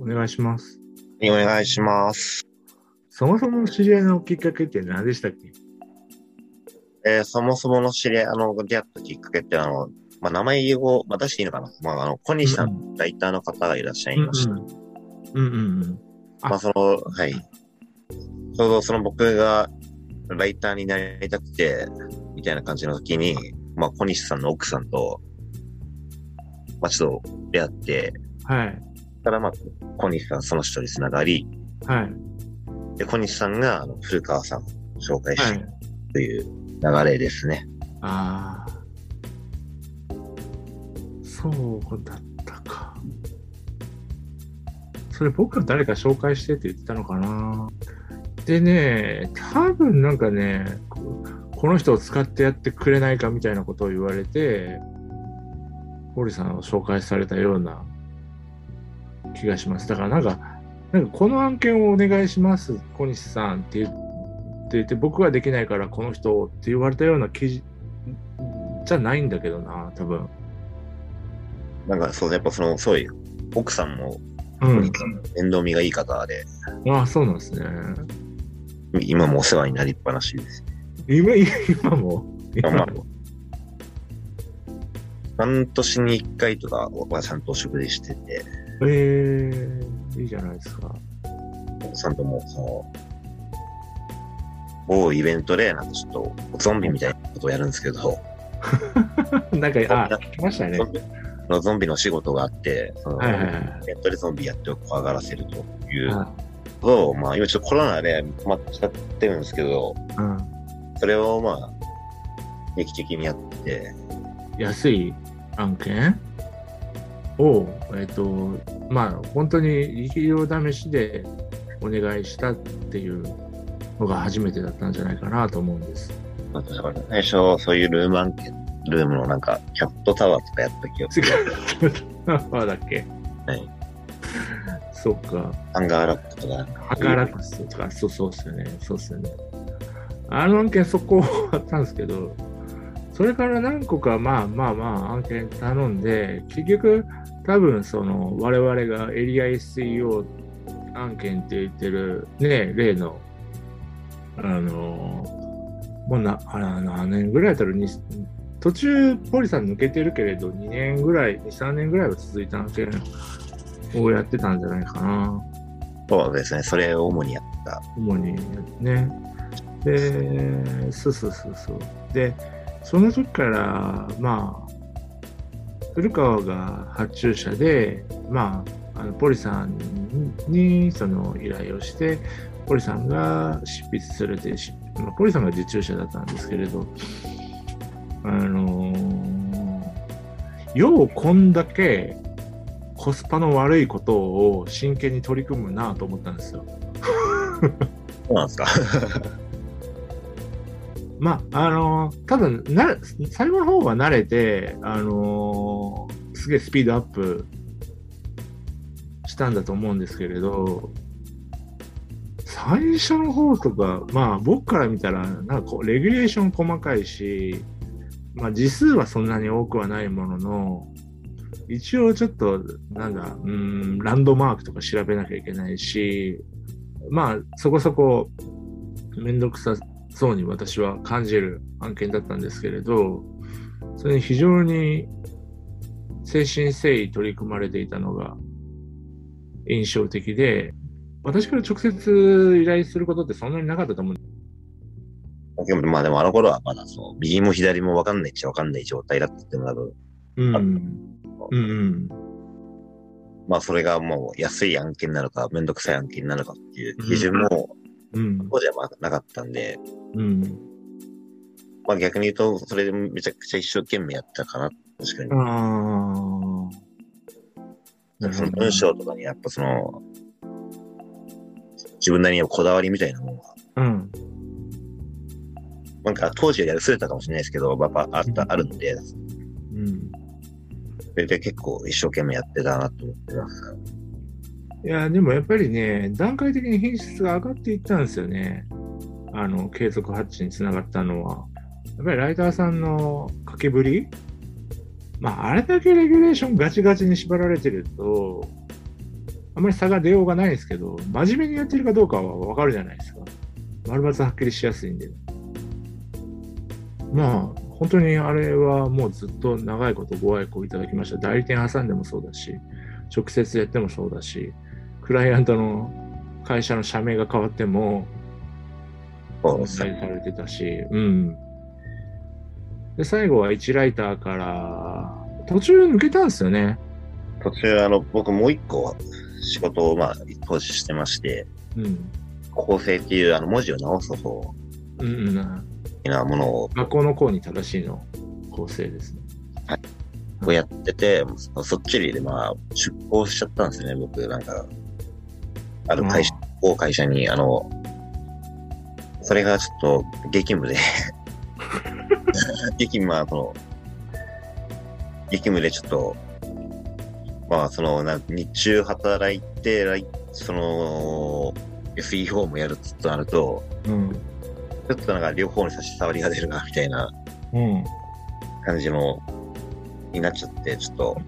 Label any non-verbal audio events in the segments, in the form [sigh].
お願いします。お願いします。そもそも知り合いのきっかけって何でしたっけ？えーそもそもの知り合い、あの、出会ったきっかけって、あの、まあ、名前を、まあ、出していいのかな？まあ、あの、小西さん、うんライターの方がいらっしゃいました。うんうんうん。あまあ、その、はい。ちょうどその僕が、ライターになりたくて、みたいな感じの時に、まあ、小西さんの奥さんと、まあ、ちょっと出会って、はい。たらまあ、小西さんその人に繋がり、はい。で、小西さんが、あの、古川さんを紹介してはい。という流れですね。ああ。そうだったか。それ僕が誰か紹介してって言ってたのかな。でね、多分なんかね、ここの人を使ってやってくれないかみたいなことを言われて、堀さんを紹介されたような気がします。だからなんか、なんかこの案件をお願いします、小西さんって言っていて、僕はできないからこの人をって言われたような記事じゃないんだけどな、多分。なんか、そう、やっぱその、そういう、奥さんも、うん。面倒見がいい方で、ああ、そうなんですね。今もお世話になりっぱなしです。今、今も？今まあも？半年に一回とかはちゃんとお食事してて、ええいいじゃないですか。奥さんとも、その、某イベントで、なんかちょっと、ゾンビみたいなことをやるんですけど、[laughs] なんか、あ、来ましたね。ゾ。ンビのゾンビの仕事があって、そのはいはいはい。イベントでゾンビやって怖がらせるという。はことを、まあ、今ちょっとコロナで止まっちゃってるんですけど、うん。それをまあ、定期的にやって、安い案件？を、えっ、と、まあ、本当に力量試しでお願いしたっていうのが初めてだったんじゃないかなと思うんです。まあだから最初、そういうルーム案件、ルームのなんか、キャットタワーとかやった記憶違う。あだっけ？はい。そっか。ハンガーラックとか、ハカラクスとか、そうそうっすよね。そうっすよね。あの案件そこあったんですけど、それから何個かまあまあまあ案件頼んで、結局多分その我々がエリア SEO 案件って言ってるね、例の、あの、もうな、あら何年ぐらいだったらに途中ポリさん抜けてるけれど、2年ぐらい、2、3年ぐらいは続いた案件をやってたんじゃないかな。そうですね、それを主にやった。主にね。で、そうそうそうそう。で、その時から、まあ、古川が発注者で、まあ、あのポリさんにその依頼をして、ポリさんが執筆するで、しまあ、ポリさんが受注者だったんですけれど、あのーようこんだけコスパの悪いことを真剣に取り組むなと思ったんですよ。[laughs] そうなんですか。まあ、あのー多分な、最後の方は慣れて、あのーすげえスピードアップしたんだと思うんですけれど、最初の方とか、まあ僕から見たら、なんかこう、レギュレーション細かいし、まあ字数はそんなに多くはないものの、一応ちょっと、なんだ、うん、ランドマークとか調べなきゃいけないし、まあそこそこめんどくさそうに私は感じる案件だったんですけれど、それに非常に精神誠意取り組まれていたのが印象的で、私から直接依頼することってそんなになかったと思う。でもまあでもあの頃はまだそう、右も左もわかんないっちゃわかんない状態だったっていうのが。うんうん。まあそれがもう安い案件なのか、めんどくさい案件なのかっていう基準も、うん。当時はまあなかったんで、うん。まあ逆に言うと、それでめちゃくちゃ一生懸命やったかな。確かに。ああ。その文章とかにやっぱその、自分なりにこだわりみたいなものが、うん。なんか当時はやるすれたかもしれないですけど、やっぱあった、あるんで、うん。それで結構一生懸命やってたなと思ってます。いや、でもやっぱりね、段階的に品質が上がっていったんですよね。あの、継続発注につながったのは。やっぱりライターさんの書きぶりまあ、あれだけレギュレーションガチガチに縛られてると、あんまり差が出ようがないんですけど、真面目にやってるかどうかはわかるじゃないですか。丸抜はっきりしやすいんで。まあ、本当にあれはもうずっと長いことご愛顧いただきました。代理店挟んでもそうだし、直接やってもそうだし、クライアントの会社の社名が変わっても、そうですされてたし、うん。で、最後は1ライターから、途中抜けたんですよね。途中、あの、僕もう一個仕事を、まあ、投資してまして、うん。構成っていう、あの、文字を直す方うんうん。なものを学校の校に正しいの構成ですね。をやってて、そっちで、まあ、出向しちゃったんですね、僕、なんか。ある会社、某会社に、あの、それがちょっと激務で、[laughs] 激務は、その、激務でちょっと、まあ、その、な日中働いて、来その、SEO もやるとなると、うん。ちょっとなんか両方に差し障りが出るな、みたいなうん。感じの、になっちゃって、ちょっと、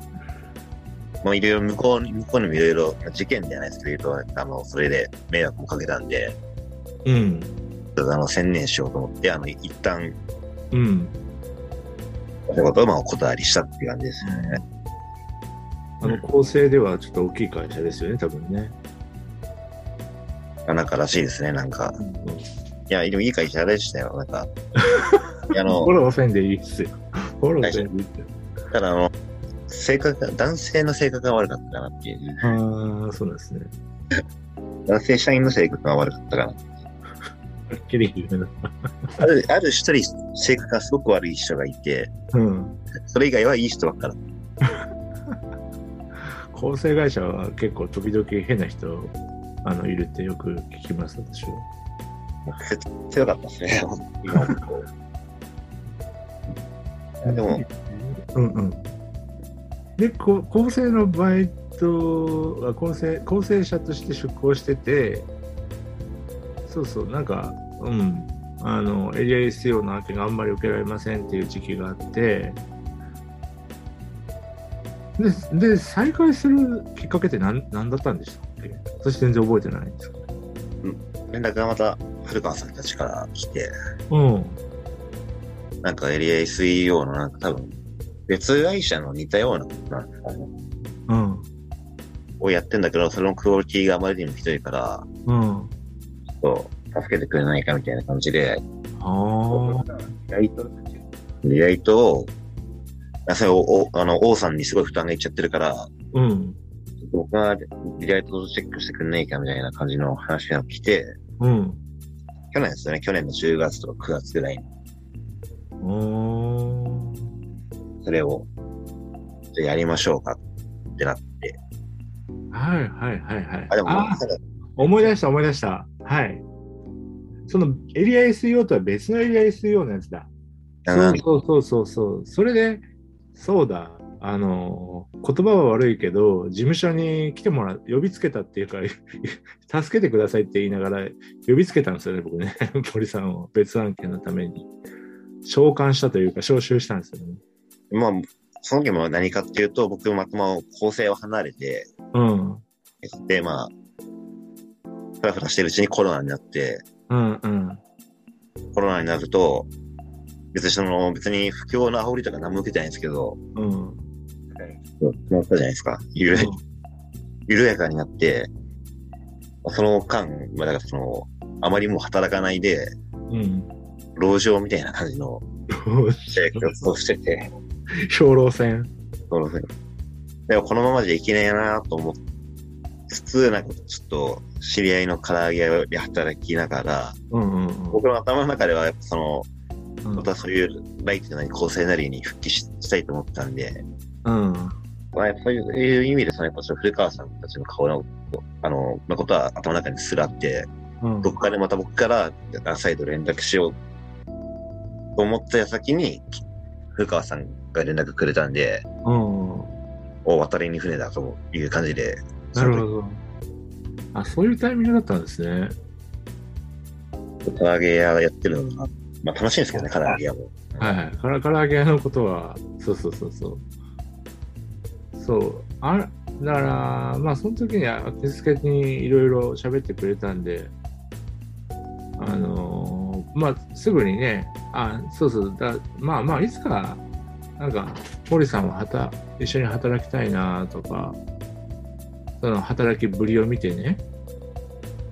まあいろいろ向こうに、向こうにもいろいろ、まあ事件じゃないですけど、あの、それで迷惑もかけたんで、うん。あの、専念しようと思って、あの、一旦、うん。そういうことをまあお断りしたっていう感じですよね。あの構成ではちょっと大きい会社ですよね、多分ね。なんからしいですね、なんか。うん。いや、でもいい会社でしたよ、なんか。[laughs] あフのォ、ローせんでいいっすよ。フォローせんでいいっすよ。ただあの、性格が、男性の性格が悪かったかなっていう。ああ、そうなんですね。男性社員の性格が悪かったかな。はっきり言うな。ある、ある一人性格がすごく悪い人がいて、うん。それ以外はいい人ばっかだ。[laughs] 構成会社は結構時々変な人あのいるってよく聞きます、私は。つ強かったですね、[laughs] でも、うんうん。で、こ構成のバイトは構成、構成者として出向してて、そうそう、なんか、うん、あの、エリア SEO の案件があんまり受けられませんっていう時期があって、で、で再開するきっかけって何何だったんでしたっけ？私全然覚えてないんですけど。連絡がまた古川さんたちから来て、うん。なんかエリア SEO のなんか多分、別会社の似たようなことなんですかね。うん。をやってんだけど、そのクオリティがあまりにもひどいから、うん。ちょっと助けてくれないかみたいな感じで、ああ。ライト、ライトを、あそれを、おあの、王さんにすごい負担がいっちゃってるから、うん。僕がリライトをチェックしてくんないかみたいな感じの話が来て、うん。去年ですよね、去年の10月とか9月ぐらいに、おーそれを、じゃあやりましょうかってなって。はいはいはいはい。あ、でも、あ思い出した思い出した。はい。そのエリア SEO とは別のエリア SEO のやつだ。あそうそうそうそうそう。それで、そうだ。あの、言葉は悪いけど、事務所に来てもらう、呼びつけたっていうか、[laughs] 助けてくださいって言いながら、呼びつけたんですよね、僕ね。[laughs] 森さんを別案件のために。召喚したというか、招集したんですよね。まあ、その時も何かっていうと、僕、またま構成を離れて、うん。で、まあ、ふらふらしてるうちにコロナになって、うんうん。コロナになると、別にその、別に不況の煽りとか何も受けてないんですけど、うん。決まったじゃないですか。緩や緩やかになって、その間、まあ、だからその、あまりもう働かないで、うん。老女みたいな感じの生活をしてて、[laughs] 兵糧戦。そのでもこのままじゃいけないなと思って、普通なんかちょっと知り合いの唐揚げ屋で働きながら、うんうんうん。僕の頭の中ではやっぱその、うんまたそういうライトなり構成なりに復帰ししたいと思ったんで、うん。まあ、やっぱりそういう意味でそのやっぱその古川さんたちの顔の、あの、のことは頭の中にすらあって、うん。どっかでまた僕から再度連絡しようと思った矢先に、古川さんが連絡くれたんで、うん。お渡りに船だという感じで、なるほど。あ、そういうタイミングだったんですね。唐揚げ屋やってるのが、まあ楽しいんですけどね、唐揚げ屋も。はいはい。から唐揚げ屋のことは、そうそうそうそう。そう。あだから、まあ、その時にあけすけにいろいろ喋ってくれたんで、あのーまあ、すぐにね、あ、そうそう、だまあまあ、いつか、なんか、堀さんははた一緒に働きたいなとか、その働きぶりを見てね、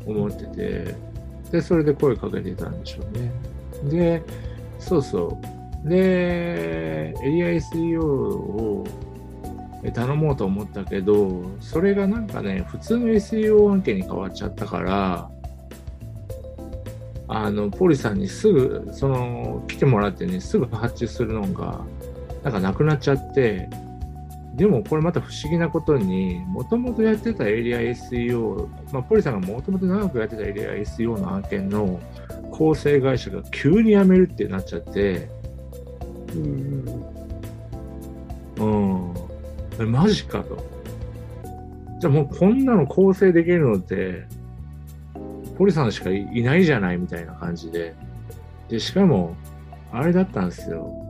思ってて、で、それで声かけてたんでしょうね。で、そうそう。で、エリア SEO を頼もうと思ったけど、それがなんかね、普通の SEO 案件に変わっちゃったから、あの、ポリさんにすぐ、その、来てもらってね、すぐ発注するのが、なんかなくなっちゃって、でもこれまた不思議なことに、もともとやってたエリア SEO、まあ、ポリさんがもともと長くやってたエリア SEO の案件の構成会社が急に辞めるってなっちゃって、うん。うん。マジかと。じゃあもうこんなの構成できるのって、ポリさんしかいないじゃないみたいな感じで。で、しかも、あれだったんですよ。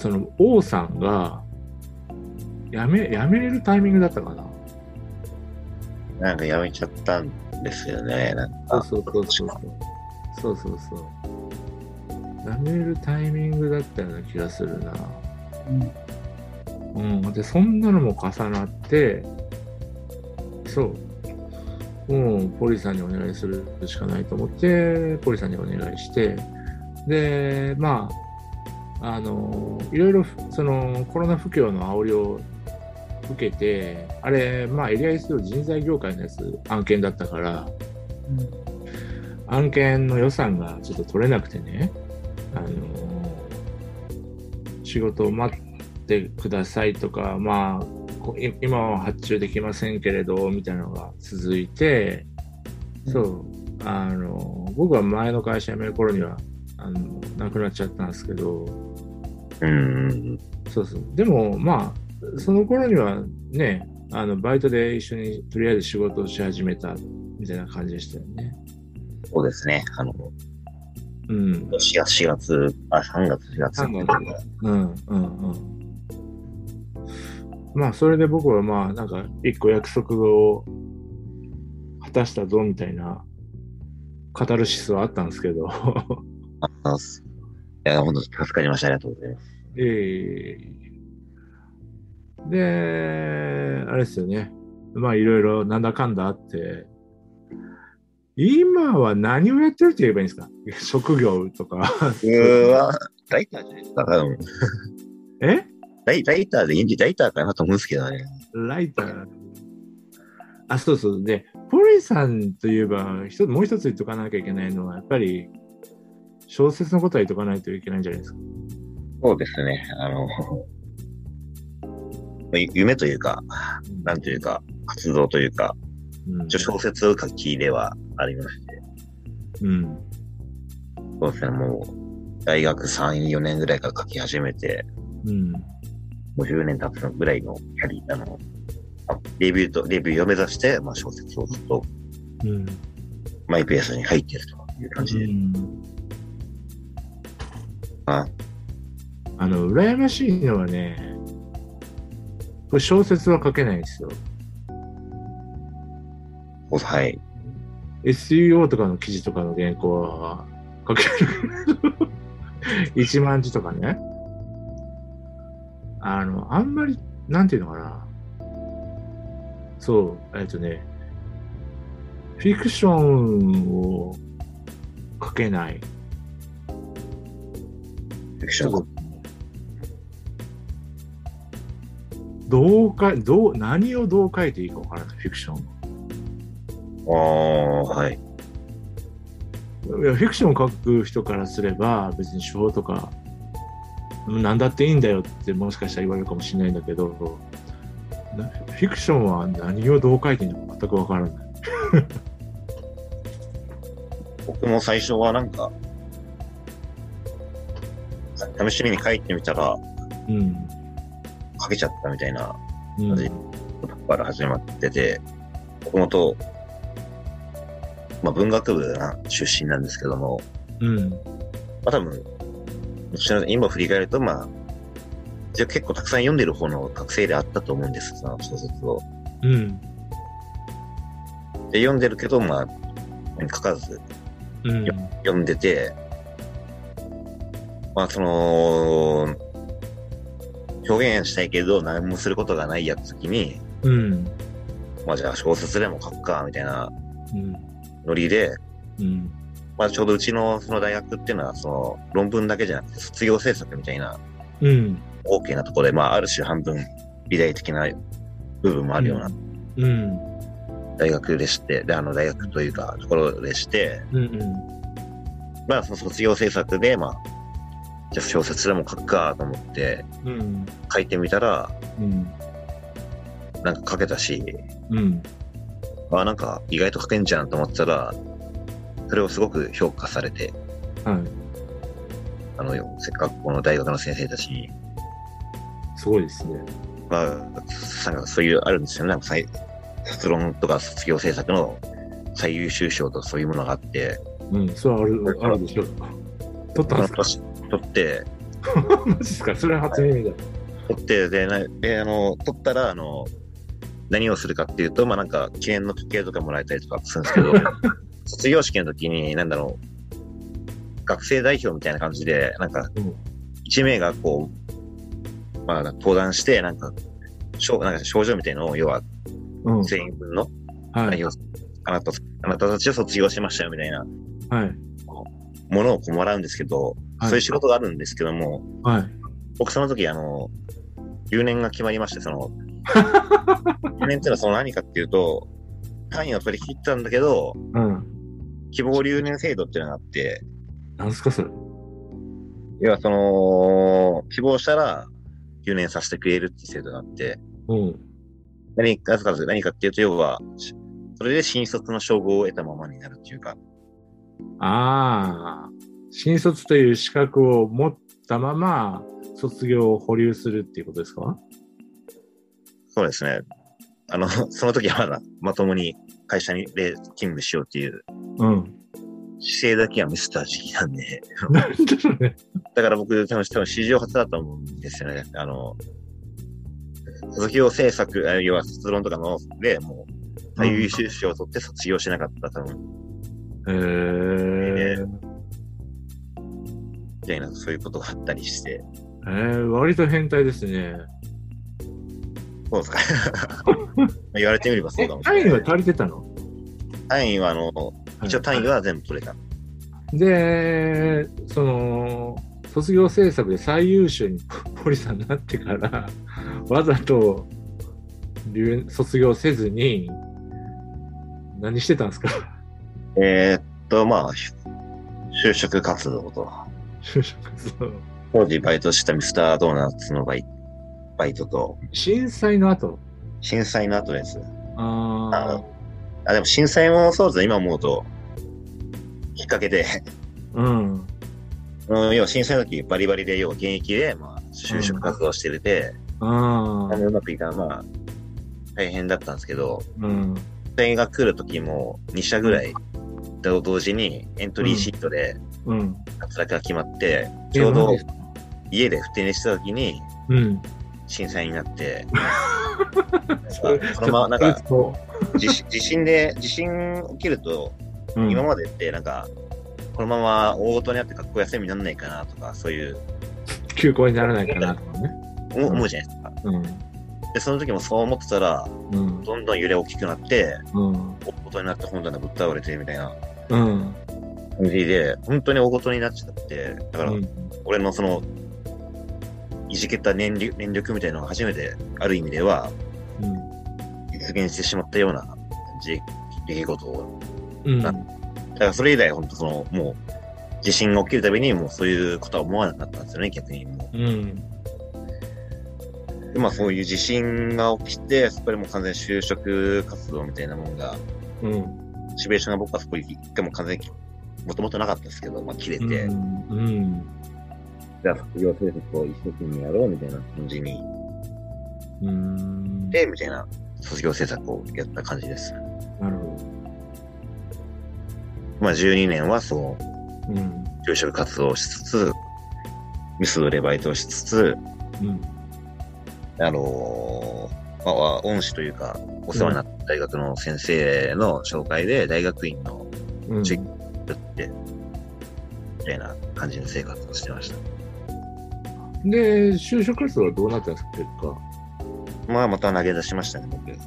その、王さんが、辞め、辞めれるタイミングだったかな？なんかやめちゃったんですよね。なんか、そうそうそうそう。そうそうそう。辞めるタイミングだったような気がするな。うん、で、そんなのも重なって、そう、もうポリさんにお願いするしかないと思って、ポリさんにお願いして、で、まあ、あの、いろいろ、その、コロナ不況の煽りを受けて、あれ、まあ、エリア SEO 人材業界のやつ、案件だったから、案件の予算がちょっと取れなくてね、あの仕事を待ってくださいとか、まあ、今は発注できませんけれど、みたいなのが続いて、そう、あの、僕は前の会社辞める頃には、あの、亡くなっちゃったんですけど、うん。そうそう。でも、まあ、その頃にはね、あの、バイトで一緒にとりあえず仕事をし始めた、みたいな感じでしたよね。そうですね。あの、うん。4月、4月、あ、3月、4月。3月うんうんうん。まあ、それで僕はまあ、なんか、一個約束を果たしたぞみたいな、カタルシスはあったんですけど、あすいや、本当助かりました。ありがとうございます。ええで、あれですよね。まあ、いろいろなんだかんだあって、今は何をやってるって言えばいいんですか？[laughs] 職業とか。[laughs] うーわ、ライターじゃないですか。多分え？ライライターでいいんじライターかなと思うんですけどね。ライター。あ、そうそう。で、ポリさんといえば、一つもう一つ言っとかなきゃいけないのは、やっぱり、小説のことは言っとかないといけないんじゃないですか？そうですね。あの、ゆ [laughs] 夢というか、なんというか、活動というか、うん小説を書きではありまして、うん。そうですね、もう、大学3、4年ぐらいから書き始めて、うん。もう10年経つぐらいのキャリア、あの、あレビューと、レビューを目指して、まあ小説をずっとうん。マイペースに入ってるという感じで。うんああの、羨ましいのはね、これ小説は書けないんですよ。はい。SEO とかの記事とかの原稿は書けるけど、[laughs] 1万字とかね。あの、あんまり、なんていうのかな。そう、えっとね、フィクションを書けない。フィクション。どうか、どう、何をどう書いていいかわからない、フィクション。ああ、はい。いやフィクションを書く人からすれば別に手法とか何だっていいんだよってもしかしたら言われるかもしれないんだけどなフィクションは何をどう書いていいのか全くわからない。[laughs] 僕も最初はなんか、試しに書いてみたら、うん。書けちゃったみたいなうん。ことから始まってて、僕もと、まあ文学部な出身なんですけども、うん。まあ多分、今振り返ると、まあ、じゃ結構たくさん読んでる方の学生であったと思うんです、その小説を。うん。で、読んでるけど、まあ、書かずうん。読んでて、まあ、その、表現したいけど何もすることがないやつ時に、うん。まあじゃあ小説でも書くか、みたいなうん。ノリで、うん。まあちょうどうちのその大学っていうのは、その論文だけじゃなくて卒業制作みたいなうん。大きなところで、まあある種半分美大的な部分もあるようなうん。大学でして、で、あの大学というかところでして、うん。うん。まあその卒業制作で、まあ、じゃあ小説でも書くかと思ってうん。書いてみたら、うん。なんか書けたし、うん。あなんか意外と書けんじゃんと思ってたら、それをすごく評価されて、はい。あの、せっかくこの大学の先生たちに、すごいですね。まあ、なんかそういうあるんですよね。なんか最卒論とか卒業制作の最優秀賞とそういうものがあって、うん。それはある、あるでしょう。取ったんですか？年取って、[laughs] マジですか？それは初耳だ。取って、で、なであの、取ったら、あの、何をするかっていうと、まあなんか、記念の時計とかもらえたりとかするんですけど、[laughs] 卒業式の時に、なんだろう、学生代表みたいな感じで、なんかうん、一名がこう、まあ、登壇して、なんか、賞なんか症状みたいのを、要は、うん。全員分の、はい。内容あなた、あなたたちを卒業しましたよ、みたいなはい。ものをこうもらうんですけど、はいそういう仕事があるんですけども、はい。僕その時、あの、留年が決まりまして、その、[laughs] 留年っていうのはその何かっていうと、単位を取り切ったんだけど、うん。希望留年制度っていうのがあって、なんすかそれ。要はその、希望したら留年させてくれるっていう制度があって、うん。何か、何かっていうと、要は、しそれで新卒の称号を得たままになるっていうか、ああ。新卒という資格を持ったまま、卒業を保留するっていうことですか？そうですね。あの、[laughs] その時はまだまともに会社にで勤務しようっていううん。姿勢だけは見せた時期なんで、[laughs] なんだろうね。だから僕、多分、多分史上初だと思うんですよね。あの、卒業制作、あ要は卒論とかので、もう、最優秀賞を取って卒業しなかった、多分、へえー。みたいな、そういうことがあったりして。えー、割と変態ですね。そうですか。[laughs] 言われてみればそうかもしれない。単位は足りてたの？単位は、あの、一応単位は全部取れた。で、その、卒業制作で最優秀にポリさんになってから、わざと留卒業せずに、何してたんですか？えーっと、まあ、就職活動と、就職活動。当時バイトしたミスタードーナツのバイバイトと、震災の後？震災の後です。ああ、でも震災もそうですね、今思うと、きっかけで、あ、うん。うん、要は震災の時バリバリで、要は現役で、まあ、就職活動してて、ああ、あのうまくいかん、まあ、大変だったんですけど、うん。震災が来る時も2社ぐらいと同時にエントリーシートでうん。活躍が決まって、ちょうど家で不定にした時にうん。震災になって、[laughs] そのまま、なんか、そ地震地震で、地震起きると、う、うん、今までってなんか、このまま大ごとになって学校休みにならないかなとか、そういう、休校にならないかなとかね。思う思うじゃないですか。うん。で、その時もそう思ってたら、うん。どんどん揺れ大きくなって、うん。大ごとになって本棚ぶっ倒れてみたいなうん。感じで、本当に大ごとになっちゃって、だから、うん俺のその、いじけた念力念力みたいなのが初めて、ある意味では、実現してしまったような感じ、出来事を。うん。だからそれ以来、本当その、もう、地震が起きるたびに、もうそういうことは思わなくなったんですよね、逆に。もうん。うでまあそういう地震が起きて、そこでもう完全に就職活動みたいなものが、うん。モチベーションが僕はそこに一回も完全に、もともとなかったですけど、まあ切れて、うん。うん。じゃあ卒業制作を一生懸命やろうみたいな感じに、うん。で、みたいな卒業制作をやった感じです。なるほまあ12年はそう、ど。うん。就職活動をしつつ、ミスドでバイトをしつつ、うん。あのーまあ、恩師というか、お世話になった大学の先生の紹介で、大学院のうんチェックって、みたいな感じの生活をしてました。で、就職活動はどうなったんですか、結果？まあ、また投げ出しましたね、僕。い [laughs]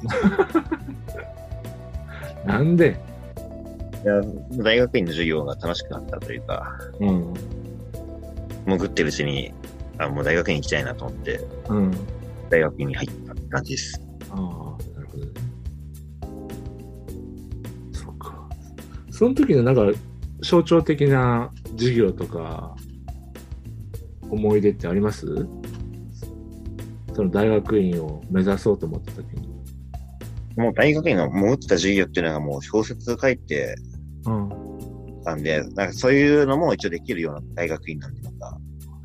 なんで？や、大学院の授業が楽しくなったというか、うん。潜ってるうちに、あ、もう大学院行きたいなと思って、うん。大学院に入ったって感じです。ああ、その時のなんか、象徴的な授業とか、思い出ってあります？その大学院を目指そうと思った時に。もう大学院の潜った授業っていうのがもう小説書いてうん。たんで、なんかそういうのも一応できるような大学院なんで、また。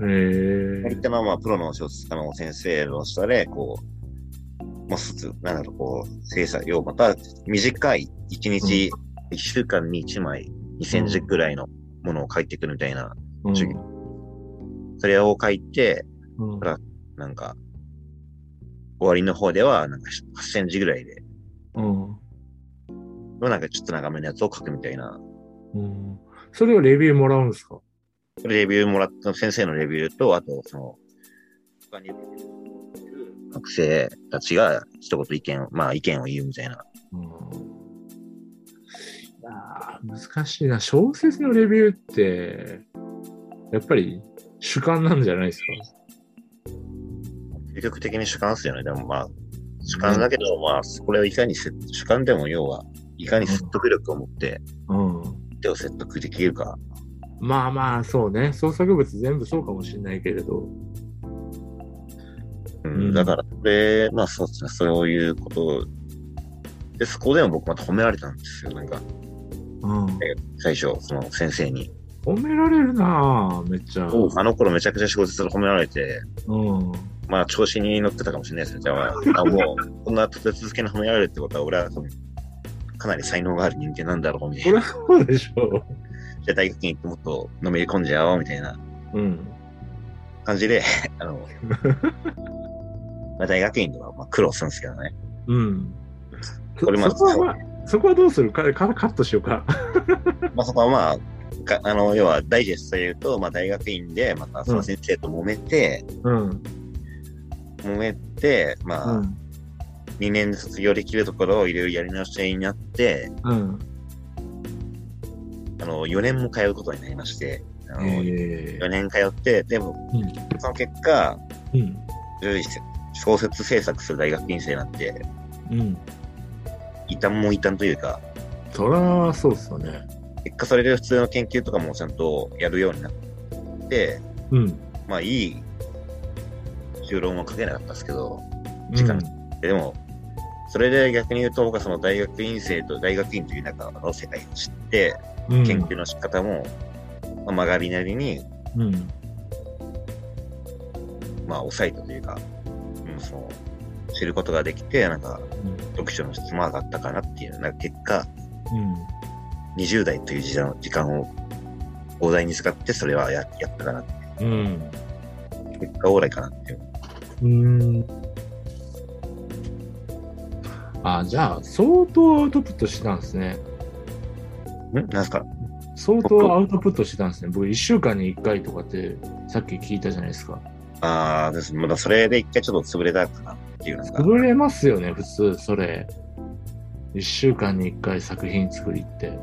へえそういったのは、まあ、プロの小説家の先生の下で、こう、まあ、一つ、なんだろう、こう、制作、要はまた短い、一日、一週間に一枚、2000字くらいのものを書いてくるみたいな、うん。授それを書いて、うん。なんか、終わりの方では、なんか8000字ぐらいで、うん。のなんかちょっと長めのやつを書くみたいな、うん。それをレビューもらうんですか？レビューもらった、先生のレビューと、あと、その、他に学生たちが一言意見を、まあ意見を言うみたいな。うん。難しいな。小説のレビューって、やっぱり主観なんじゃないですか？究極的に主観っすよね。でもまあ、主観だけど、まあ、これをいかにせ、主観でも要は、いかに説得力を持って、うん。手を説得できるか。まあまあ、そうね。創作物全部そうかもしれないけれど。うん、うんだから、これ、まあそうですね、そういうことで、そこでも僕また褒められたんですよ。なんか、うん。最初、その先生に。褒められるなぁ、めっちゃ。あの頃めちゃくちゃ小説で褒められて、うん。まあ調子に乗ってたかもしれないですね。じゃあ、あもう、こんな立て続けに褒められるってことは、俺はかなり才能がある人間なんだろう、みたいな。はそうでしょじゃあ大学に行ってもっとのめり込んじゃおう、みたいな。感じで、[laughs] あの、[laughs] まあ大学院ではまあ苦労するんですけどね。うん。これまそそこは、どうする？かかカットしようか。[laughs] まあそこはまあ、かあの、要はダイジェストで言うと、まあ大学院でまたその先生と揉めて、うん。揉めて、まあ、うん。2年で卒業できるところをいろいろやり直しになって、うん。あの、4年も通うことになりまして、あの、え4年通って、でも、うんその結果、うん。小説制作する大学院生なんて、うん。異端も異端というか、そら、そうっすよね。結果それで普通の研究とかもちゃんとやるようになって、うん。まあいい修論は書けなかったですけど、時間でも、それで逆に言うと僕はその大学院生と大学院という中の世界を知って、うん。研究の仕方も、まあ、曲がりなりに、うん。まあ抑えたというか、うん、その、知ることができて、なんか、読書の質も上がったかなっていう、なんか結果、うん。20代という時間時間を膨大に使ってそれはややったかな。うん。結果オーライかなっていう。うん。あ、じゃあ、相当アウトプットしたんですね。ん？なんすか？相当アウトプットしてたんですね。僕、1週間に1回とかって、さっき聞いたじゃないですか。ああ、です。まだそれで一回ちょっと潰れたかなっていうんですか。潰れますよね、普通、それ。1週間に1回作品作りって。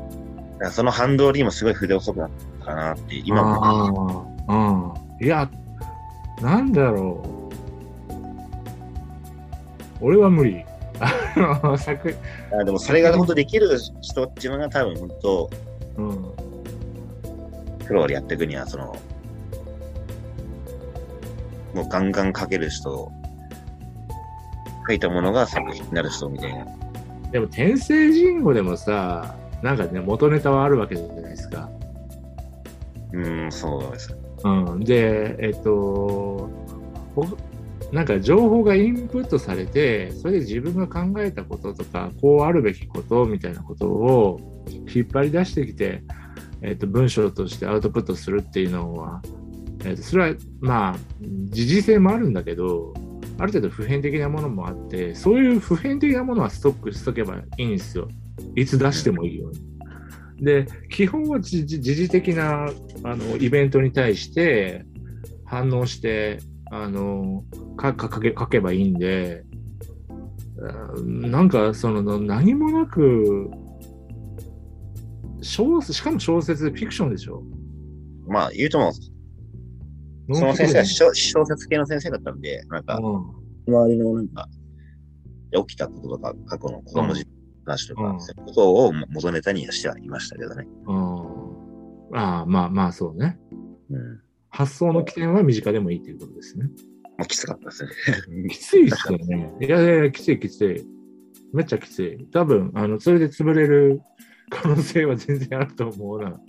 その反動にもすごい筆遅くなったかなって、今も。ああ、うん。いや、なんだろう。俺は無理。[laughs] 作あでもそれが本当できる人っていうのが多分本当、うん。プロでやっていくには、その、もうガンガン書ける人、書いたものが作品になる人みたいな。でも、天聖人語でもさ、なんかね、元ネタはあるわけじゃないですか。うーん、そうです。うん。で、えっと、ほなんか情報がインプットされて、それで自分が考えたこととか、こうあるべきことみたいなことを引っ張り出してきて、えっと、文章としてアウトプットするっていうのは、えっと、それは、まあ、時事性もあるんだけど、ある程度普遍的なものもあって、そういう普遍的なものはストックしとけばいいんですよ。いつ出してもいいように。で、基本は時事的なあのイベントに対して反応して、あのかかかけ書けばいいんで、なんかその何もなく小しかも小説フィクションでしょ？まあ、言うとも、その先生は小小説系の先生だったんで、なんか、うん周りのなんか、起きたこととか、過去の子供時代の話とか、うんそういうことを元ネタにしてはいましたけどね。うんああまあまあそうね。うん。発想の起点は身近でもいいということですね。まあ、きつかったですね。[laughs] きついですよね。いやいや、きついきつい。めっちゃきつい。多分、あの、それで潰れる可能性は全然あると思うな。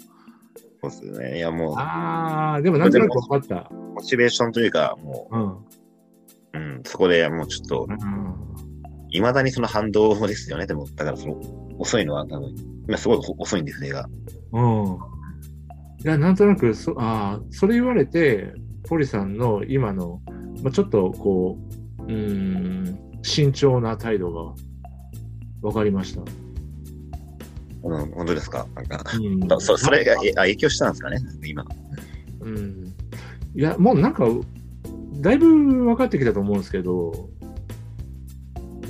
そうですね。いや、もああ、でもなんとなく分かった。う、モチベーションというか、もうん。う、うん、そこでもうちょっと、うんいまだにその反動ですよね。でも、だからその、遅いのは多分、今すごい遅いんですね、が。うん。いや、なんとなくそ、ああ、それ言われて、ポリさんの今の、まあ、ちょっとこう、うーん、慎重な態度が分かりました。うん、本当ですか？なんか、うんそそれが影響したんですかね？今。うん。いや、もうなんか、だいぶ分かってきたと思うんですけど、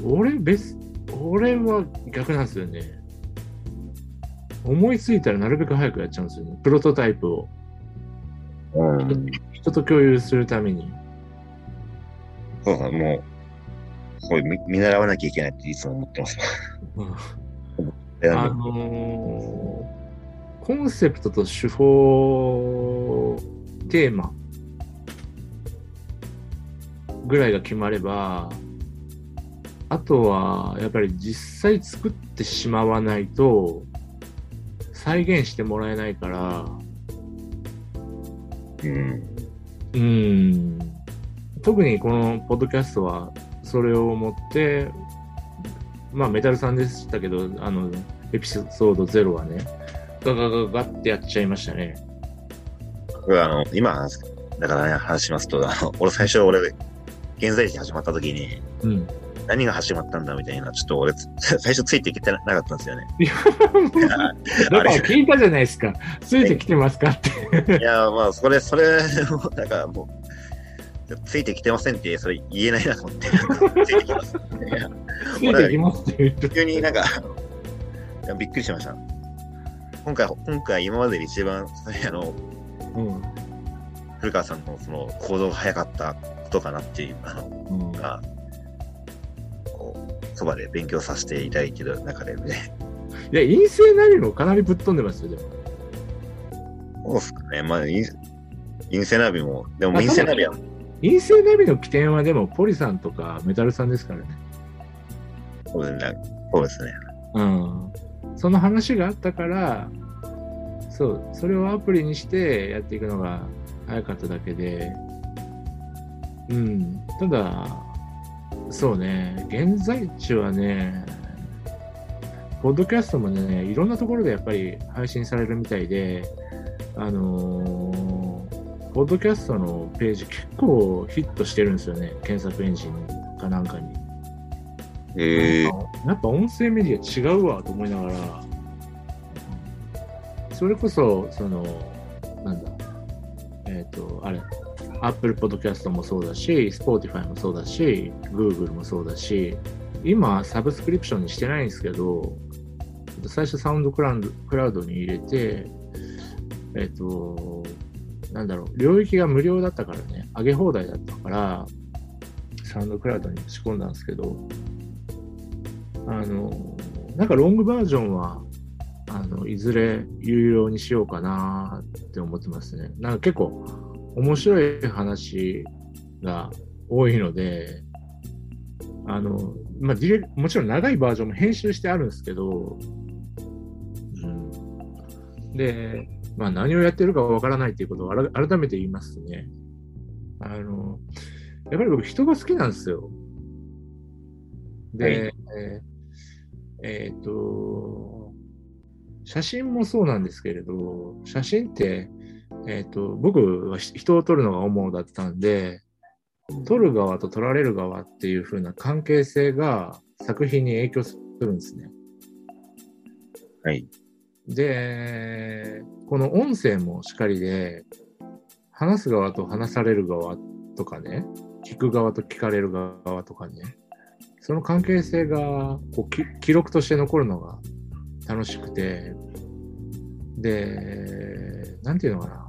俺、別、俺は逆なんですよね。思いついたらなるべく早くやっちゃうんですよね。プロトタイプをうん。人と共有するために。そうもう、すごい見見習わなきゃいけないっていつも思ってます。[laughs] うんあのーコンセプトと手法、テーマぐらいが決まれば、あとはやっぱり実際作ってしまわないと再現してもらえないから、うん。うん、特にこのポッドキャストはそれを持って、まあメタルさんでしたけど、あの、エピソード0はね、ガガガガってやっちゃいましたね。僕はあの、今、だからね、話しますと、あの俺最初俺、現在地始まった時に、うん。何が始まったんだみたいな、ちょっと俺、つ最初ついていけてなかったんですよね。だから聞いたじゃないですか。ついてきてますかって。いや、まあ、それ、それ、もうなんかもう、ついてきてませんって、それ言えないなと思って、[laughs] [laughs] ついてきます。いやついてきますって言うと。急になんか、びっくりしました。今回、今回今までで一番、あの、うん。古川さんのその行動が早かったことかなっていう、あの、うんが、こう、そばで勉強させていただいてる中でね、いや、陰性なりもかなりぶっ飛んでますよ、でも。そうっすかね。まあ、陰陰性ナビも、でもあ陰性ナビは、陰性ナビの起点はでも、ポリさんとかメタルさんですからね。そうですね。そうですね。うん。その話があったから、そう、それをアプリにしてやっていくのが早かっただけで、うん。ただ、そうね、現在地はね、ポッドキャストもね、いろんなところでやっぱり配信されるみたいで、あのーポッドキャストのページ結構ヒットしてるんですよね、検索エンジンかなんかに。ええなんかやっぱ音声メディア違うわと思いながら、それこそ、その、なんだ、えっ、と、あれ、Apple Podcast もそうだし、Spotify もそうだし、Google もそうだし、今、サブスクリプションにしてないんですけど、最初サウンドクラウドクラウドに入れて、えっ、と、なんだろう、領域が無料だったからね、上げ放題だったから、サウンドクラウドに仕込んだんですけど、あの、なんかロングバージョンは、あの、いずれ有料にしようかなって思ってますね。なんか結構面白い話が多いので、あの、まあ、ディレもちろん長いバージョンも編集してあるんですけど、うん。で、まあ何をやってるかわからないっていうことを改改めて言いますとね、あの、やっぱり僕人が好きなんですよ。で、はいえーえーと、写真もそうなんですけれど、写真って、えーと、僕は人を撮るのが主だったんで、取る側と取られる側っていう風な関係性が作品に影響するんですね。はい。で、この音声もしっかりで、話す側と話される側とかね、聞く側と聞かれる側とかね、その関係性がこう記録として残るのが楽しくて、で、なんていうのかな。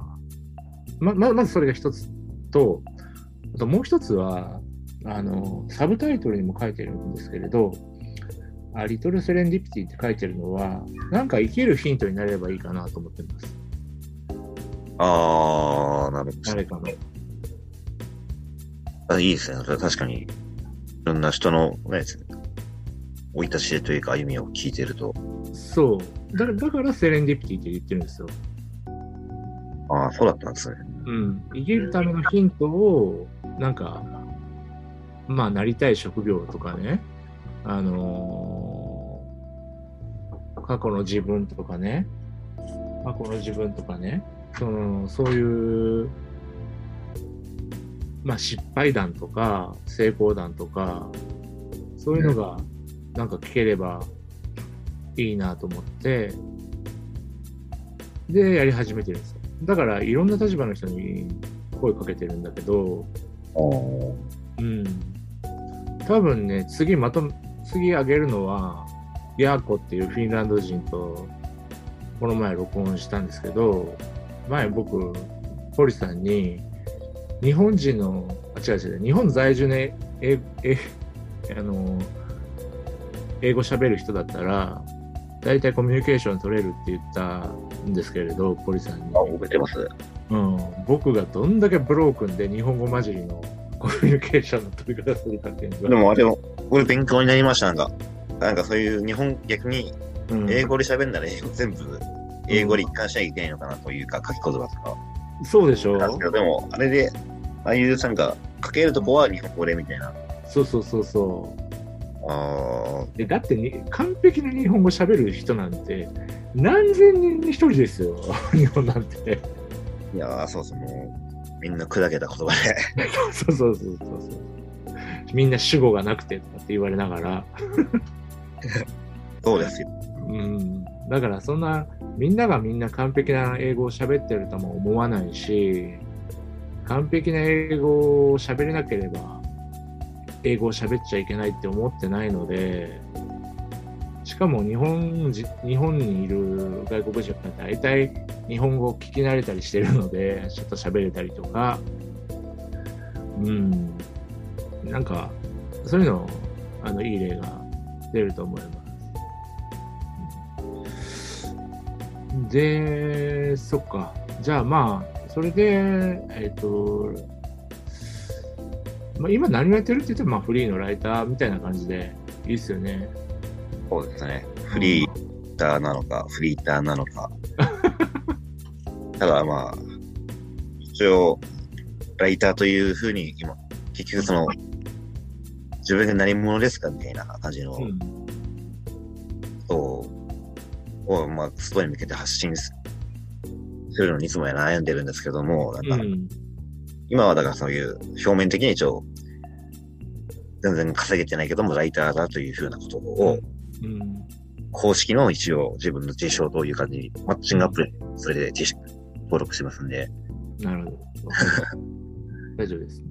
ま、ままずそれが一つと、あともう一つは、あの、サブタイトルにも書いてるんですけれど、あリトルセレンディピティって書いてるのは、なんか生きるヒントになればいいかなと思ってます。あー、なるほど。誰かの。あいいですね。それは確かに、いろんな人の、ね、生い立ちというか歩みを聞いてると、そう。だだからセレンディピティって言ってるんですよ。ああ、そうだったんですね。うん。生きるためのヒントを、なんか、まあ、なりたい職業とかね、あのー過去の自分とかね、過去の自分とかね、その、そういう、まあ、失敗談とか、成功談とか、そういうのが、なんか聞ければいいなと思って、で、やり始めてるんですよ。だから、いろんな立場の人に声かけてるんだけど、おうん。多分ね、次まとめ、次あげるのは、ヤーコっていうフィンランド人と、この前録音したんですけど、前僕、ポリさんに、日本人の、あ、違う違う、日本在住で、え、え、あの、英語喋る人だったら、大体コミュニケーション取れるって言ったんですけれど、ポリさんに。あ、覚えてます。うん、僕がどんだけブロークンで日本語混じりのコミュニケーションの取り方するかっていうのが。でもあれも、俺勉強になりました、なんか。なんかそういう日本、逆にうん英語で喋んなら英語全部、英語で一貫しなきゃいけないのかなというか、書き言葉とか。そうでしょ？なんでも、あれで、ああいうなんか、書けるとこは日本語でみたいな。そうそうそうそあう。でだってに完璧な日本語喋る人なんて何千人に一人ですよ、[laughs] 日本なんて。ー、いやー、そうそう、もう、みんな砕けた言葉で。[laughs] そうそうそうそうそう。みんな主語がなくてとかって言われながら。[laughs] そうですよ。うん、だからそんなみんながみんな完璧な英語を喋ってるとも思わないし完璧な英語を喋れなければ英語を喋っちゃいけないって思ってないのでしかも日本じ日本にいる外国人は大体日本語を聞き慣れたりしてるのでちょっと喋れたりとかうんなんかそういうのあのいい例が出ると思います。で、そっか。じゃあまあ、それで、えっ、と、まあ、今何をやってるって言っても、まあ、フリーのライターみたいな感じでいいですよね。そうですね。フリーターなのか、フリーターなのか。ただまあ、一応、ライターというふうに今、結局その、自分が何者ですかみたいな感じのうん。ことを、まあ、外に向けて発信すするのにいつも悩んでるんですけども、なんか、うん。今はだからそういう表面的に一応、全然稼げてないけども、ライターだというふうなことを、うん。公式の一応自分の自称という感じに、マッチングアプリ、それで登録してますんで、なるほど。[laughs] 大丈夫です。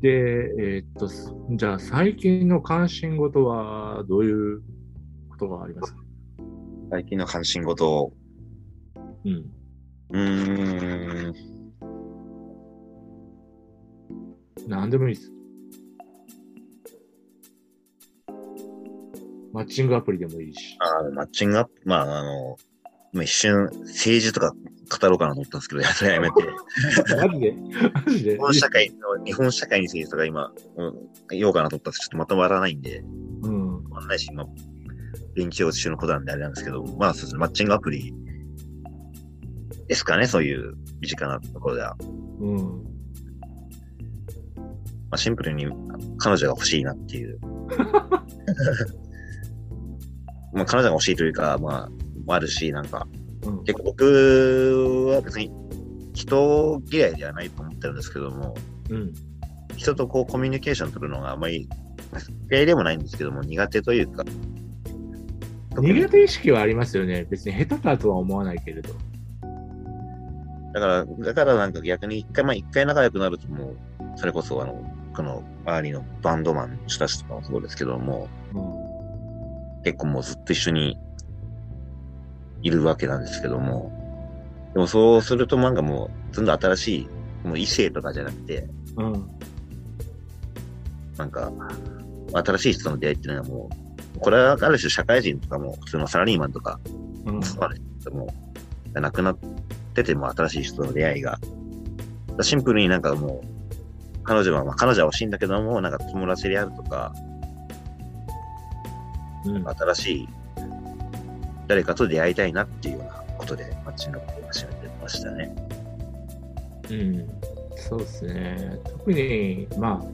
で、えーっと、すじゃあ最近の関心事はどういうことがありますか？最近の関心事を、うん。うーん、何でもいいです。マッチングアプリでもいいし。あーマッチングアプリ、まあ、あの、まあ一瞬政治とか語ろうかなと思ったんですけど、それやめて、マジで？マジで？日本社会の、日本社会についてとか今、うん、言おうかなと思ったんですけど、ちょっとまとまらないんで、うん。まらないし、今、勉強中のことなんであれなんですけど、まあそうですね、マッチングアプリですかね、そういう身近なところでは。うん。まあ、シンプルに彼女が欲しいなっていう。[laughs] まあ彼女が欲しいというか、まあ、もあるし、なんか、うん。結構僕は別に人嫌いではないと思ってるんですけども、うん。人とこうコミュニケーション取るのがあまり嫌いでもないんですけども、苦手というか。苦手意識はありますよね。別に下手かとは思わないけれど。だから、だからなんか逆に一回、まあ一回仲良くなるともう、それこそあの、この周りのバンドマンの人たちとかもそうですけども、うん、結構もうずっと一緒にいるわけなんですけども、でもそうするとなんかもう、ずんどん新しい、もう異性とかじゃなくて、うん。なんか、新しい人との出会いっていうのはもう、これはある種社会人とかも、普通のサラリーマンとか、うん。そうですも、なくなってても新しい人との出会いが、シンプルになんかもう、彼女は、まあ彼女は欲しいんだけども、なんか友達であるとか、うん新しい誰かと出会いたいなっていうようなことでマッチングアプリを始めてましたね。うん、そうですね。特に、ま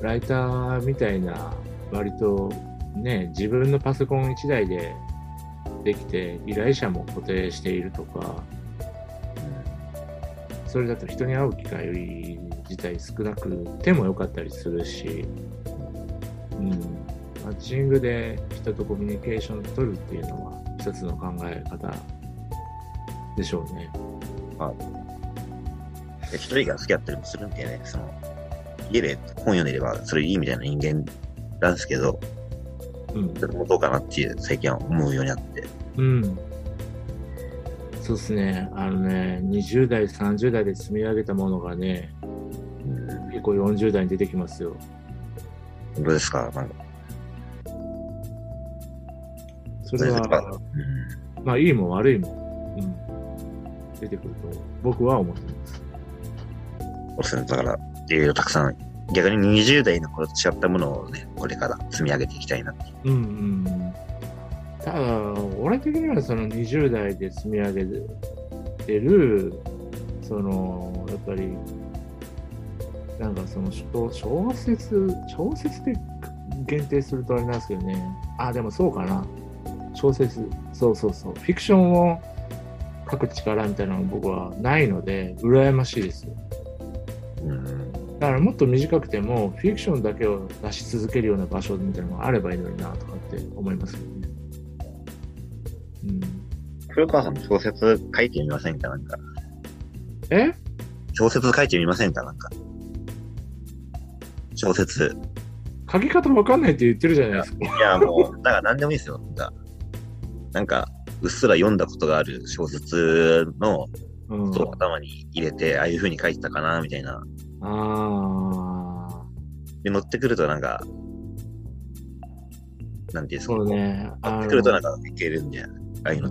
あ、ライターみたいな、割とね、自分のパソコン1台でできて、依頼者も固定しているとか、それだと人に会う機会自体少なくてもよかったりするし、うん、マッチングで人とコミュニケーション取るっていうのは一つの考え方でしょうね。で一人が好きだったりもするんでね、その、家で本読んでればそれいいみたいな人間なんですけど、うんそれもどうかなっていう最近は思うようになって。うん。そうですね。あのね、20代、30代で積み上げたものがね、うん、結構40代に出てきますよ。どうですか？なんか、それは、うんまあ、いいも悪いも、うん、出てくると僕は思ってます。そうですね。だから、いろいろたくさん、逆に20代の頃と違ったものをね、これから積み上げていきたいなっていう。うんうん。ただ、俺的にはその20代で積み上げてる、その、やっぱり、なんかその小小説、小説で限定するとあれなんですけどね。あ、でもそうかな。小説、そうそうそう。フィクションを書く力みたいなのが僕はないので、羨ましいですよ。うんだからもっと短くても、フィクションだけを出し続けるような場所みたいなのがあればいいのになとかって思いますけどね。うん、古川さんも小説書いてみませんかなんか。え？小説書いてみませんかなんか。小説。書き方わかんないって言ってるじゃないですか。いや、もう、だから何でもいいですよ。なんか、うっすら読んだことがある小説の、うん、そう頭に入れて、ああいう風に書いてたかな、みたいな。あで、乗ってくるとなんか、なんていうんであ、すか？そうね。乗あってくるとなんかいけるんじゃん。ああいうの。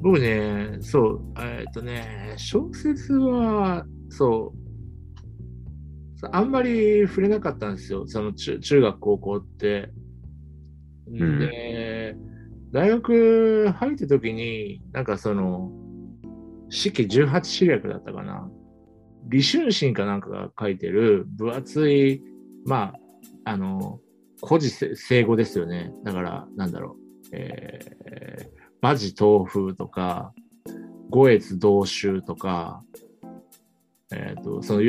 僕ね、そう、えっとね、小説は、そう、あんまり触れなかったんですよ。その中中学、高校って。んで、大学入った時に、なんかその、四季18志略だったかな。李春心かなんかが書いてる分厚い、まあ、あの、古事成成語ですよね。だから、なんだろう。えー、馬事豆腐とか、五越同州とか、えっ、と、その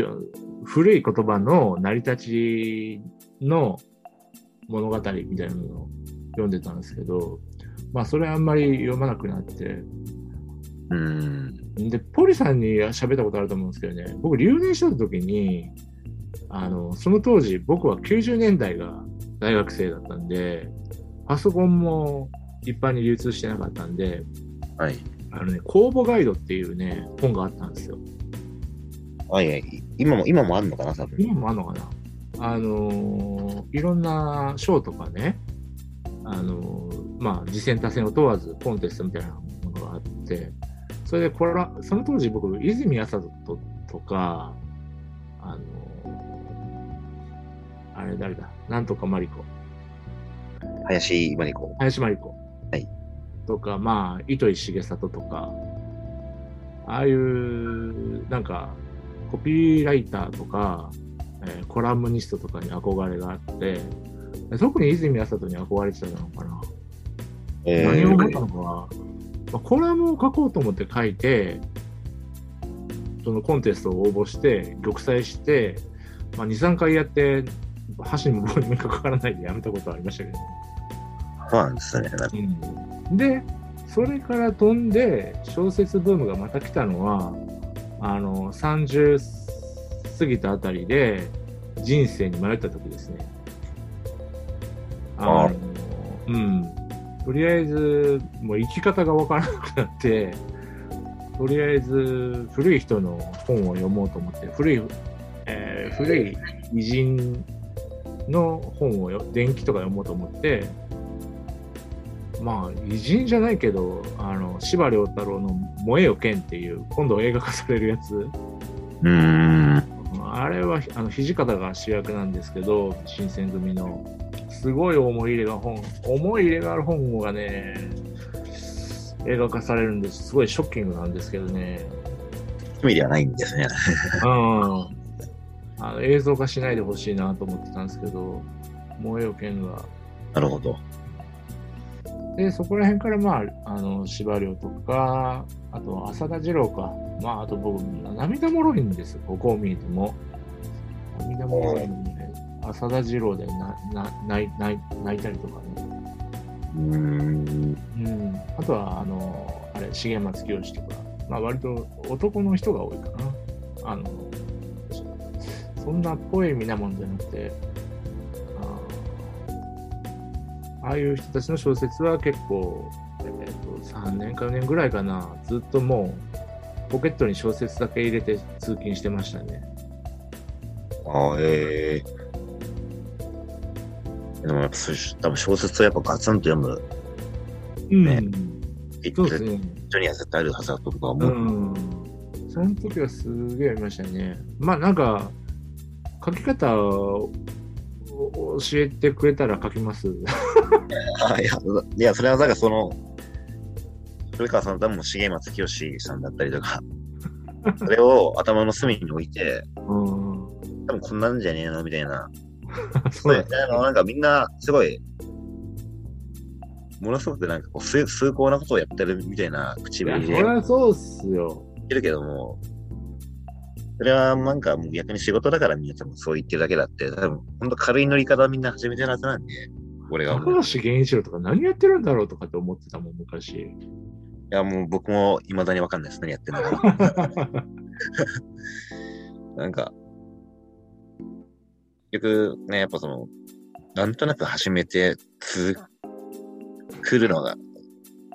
古い言葉の成り立ちの物語みたいなのを読んでたんですけど、まあ、それあんまり読まなくなって、うん。で、ポリさんに喋ったことあると思うんですけどね、僕留年してた時に、あの、その当時僕は90年代が大学生だったんで、パソコンも一般に流通してなかったんで、はい。あのね、公募ガイドっていうね、本があったんですよ。はいはい。今も、今もあるのかな、多分。今もあるのかなあのーいろんな賞とかね、あのーまあ、次戦多戦を問わずコンテストみたいなものがあって、それでこれは、その当時僕、泉康人とか、あのーあれ誰だ、なんとかマリコ、林真理子。林真理子、はい。とか、まあ、糸井重里とか、ああいう、なんか、コピーライターとか、えーコラムニストとかに憧れがあって、特に泉康人に憧れてたのかな。え何を思ったのかは、まあ、コラムを書こうと思って書いて、そのコンテストを応募して玉砕して、まあ、23回やって箸にも棒にもかからないでやめたことはありましたけどね。そうなんですね。うん、でそれから飛んで小説ブームがまた来たのはあの30過ぎたあたりで人生に迷った時ですね。ああのうん。とりあえずもう生き方がわからなくなってとりあえず古い人の本を読もうと思って古い、えー古い偉人の本をよ伝記とか読もうと思ってまあ偉人じゃないけどあの司馬遼太郎の「燃えよ剣」っていう今度映画化されるやつうーん。あれはあの土方が主役なんですけど新選組のすごい思い入れが本思い入れがある本がね映画化されるんですすごいショッキングなんですけどね意味ではないんですね。うんあの映像化しないでほしいなと思ってたんですけど燃えよ剣がなるほど。で、そこら辺から、まあ、あの、司馬遼とか、あと、浅田二郎か。まあ、あと僕、涙もろいんですよ、ここを見ても。涙もろいんで、浅田二郎でなな泣い泣い泣いたりとかね。うーん。うん。あとは、あの、あれ、重松清とか。まあ、割と男の人が多いかな。あの、そんなポエミなもんじゃなくて、あああいう人たちの小説は結構、えー、と3年か4年ぐらいかな、ずっともうポケットに小説だけ入れて通勤してましたね。ああ、ええでもやっぱ多分小説をやっぱガツンと読むうん、ねうですね。人には絶対あるはずだと僕は思うう。ん。その時はすげえ読みましたね。まあなんか、書き方を教えてくれたら書きます。[laughs] あいや、いや、それはなんかその、古川さんとも重松清さんだったりとか、[laughs] それを頭の隅に置いて、うん。多分こんなんじゃねえのみたいな。[laughs] そうだあのなんかみんな、すごい、ものすごくなんかこう、崇崇高なことをやってるみたいな口いや、そぶりで言りゃそうっすよ。ってるけども、それはなんかもう逆に仕事だからみんな多分そう言ってるだけだって、多分本当軽い乗り方みんな始めてるはずなんで、俺が高橋源一郎とか何やってるんだろうとかって思ってたもん、昔。やもう僕も未だにわかんないです。何やってるのか。[laughs] なんか、結局ね、やっぱその、なんとなく始めて、つ、来るのが、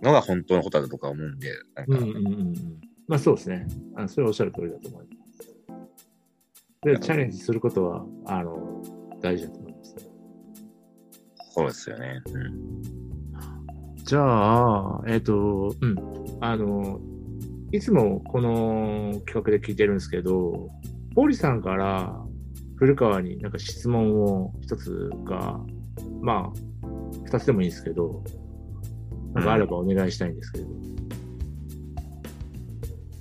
のが本当のことだと僕は思うんで、なんか、うんうんうんうん。まあそうですね。あそれはおっしゃる通りだと思います。で、チャレンジすることは、あの、大事だと思いますね。そうですよね。うん。じゃあ、えっ、と、うん。あの、いつもこの企画で聞いてるんですけど、ポーリさんから古川になんか質問を一つが、まあ、二つでもいいんですけど、なんかあればお願いしたいんですけど。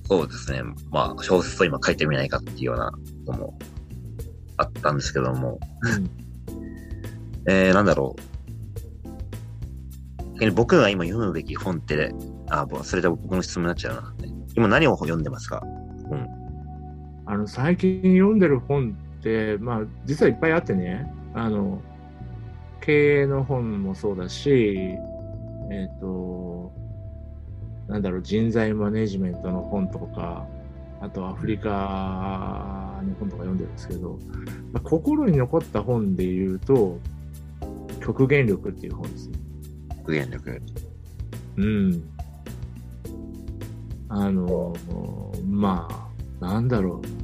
そうですね。まあ、小説を今書いてみないかっていうようなのもあったんですけども、うん。えー、なんだろう。僕が今読むべき本って、あ、ぼそれで僕の質問になっちゃうな。今何を読んでますか？あの、最近読んでる本まあ、実はいっぱいあってね、あの、経営の本もそうだし、えっ、と、なんだろう、人材マネジメントの本とか、あとアフリカの本とか読んでるんですけど、まあ、心に残った本で言うと、極限力っていう本ですね。復元力。うん。あの、まあ、なんだろう。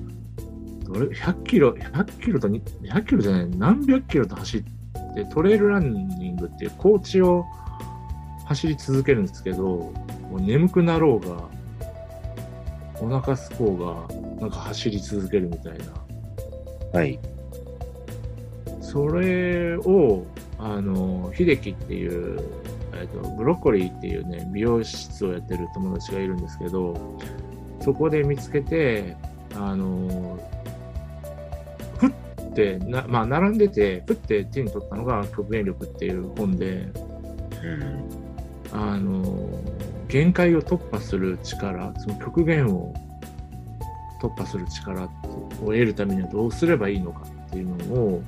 どれ、100キロ、100キロとに、100キロじゃない、何百キロと走って、トレイルランニングっていう高地を走り続けるんですけど、もう眠くなろうが、お腹すこうが、なんか走り続けるみたいな。はい。それを、あの、秀樹っていう、えっと、ブロッコリーっていうね、美容室をやってる友達がいるんですけど、そこで見つけて、あの、ふってな、まあ、並んでて、ふって手に取ったのが極限力っていう本で、うん。あの、限界を突破する力、その極限を突破する力を得るためにはどうすればいいのかっていうのを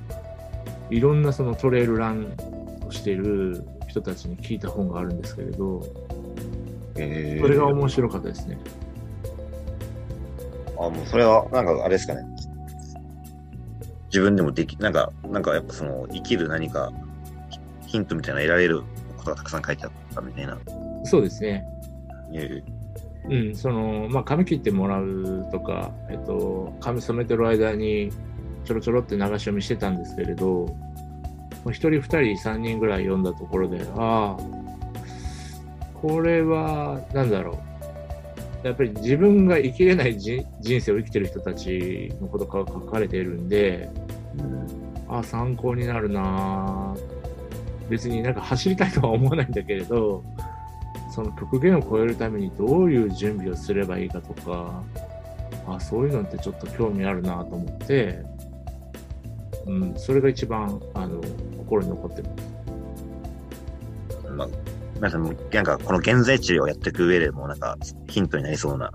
いろんなそのトレイルランをしている人たちに聞いた本があるんですけれどえーそれが面白かったですね。あ、もうそれは、なんかあれですかね。自分でもでき、なんか、なんかやっぱその、生きる何か、ヒントみたいなの得られることがたくさん書いてあったみたいな。そうですね。いううん、その、まあ、髪切ってもらうとか、えっと、髪染めてる間に、ちょろちょろって流し読みしてたんですけれど、もう一人、二人、三人ぐらい読んだところで、ああ、これは、なんだろう。やっぱり自分が生きれないじ人生を生きてる人たちのことが書かれているんで、ああ、参考になるなぁ別になんか走りたいとは思わないんだけれど、その極限を超えるためにどういう準備をすればいいかとか、あそういうのってちょっと興味あるなと思って、うん、それが一番あの心に残ってます。まあ、なんかもう、なんかこの現在地をやっていく上でも、なんかヒントになりそうな、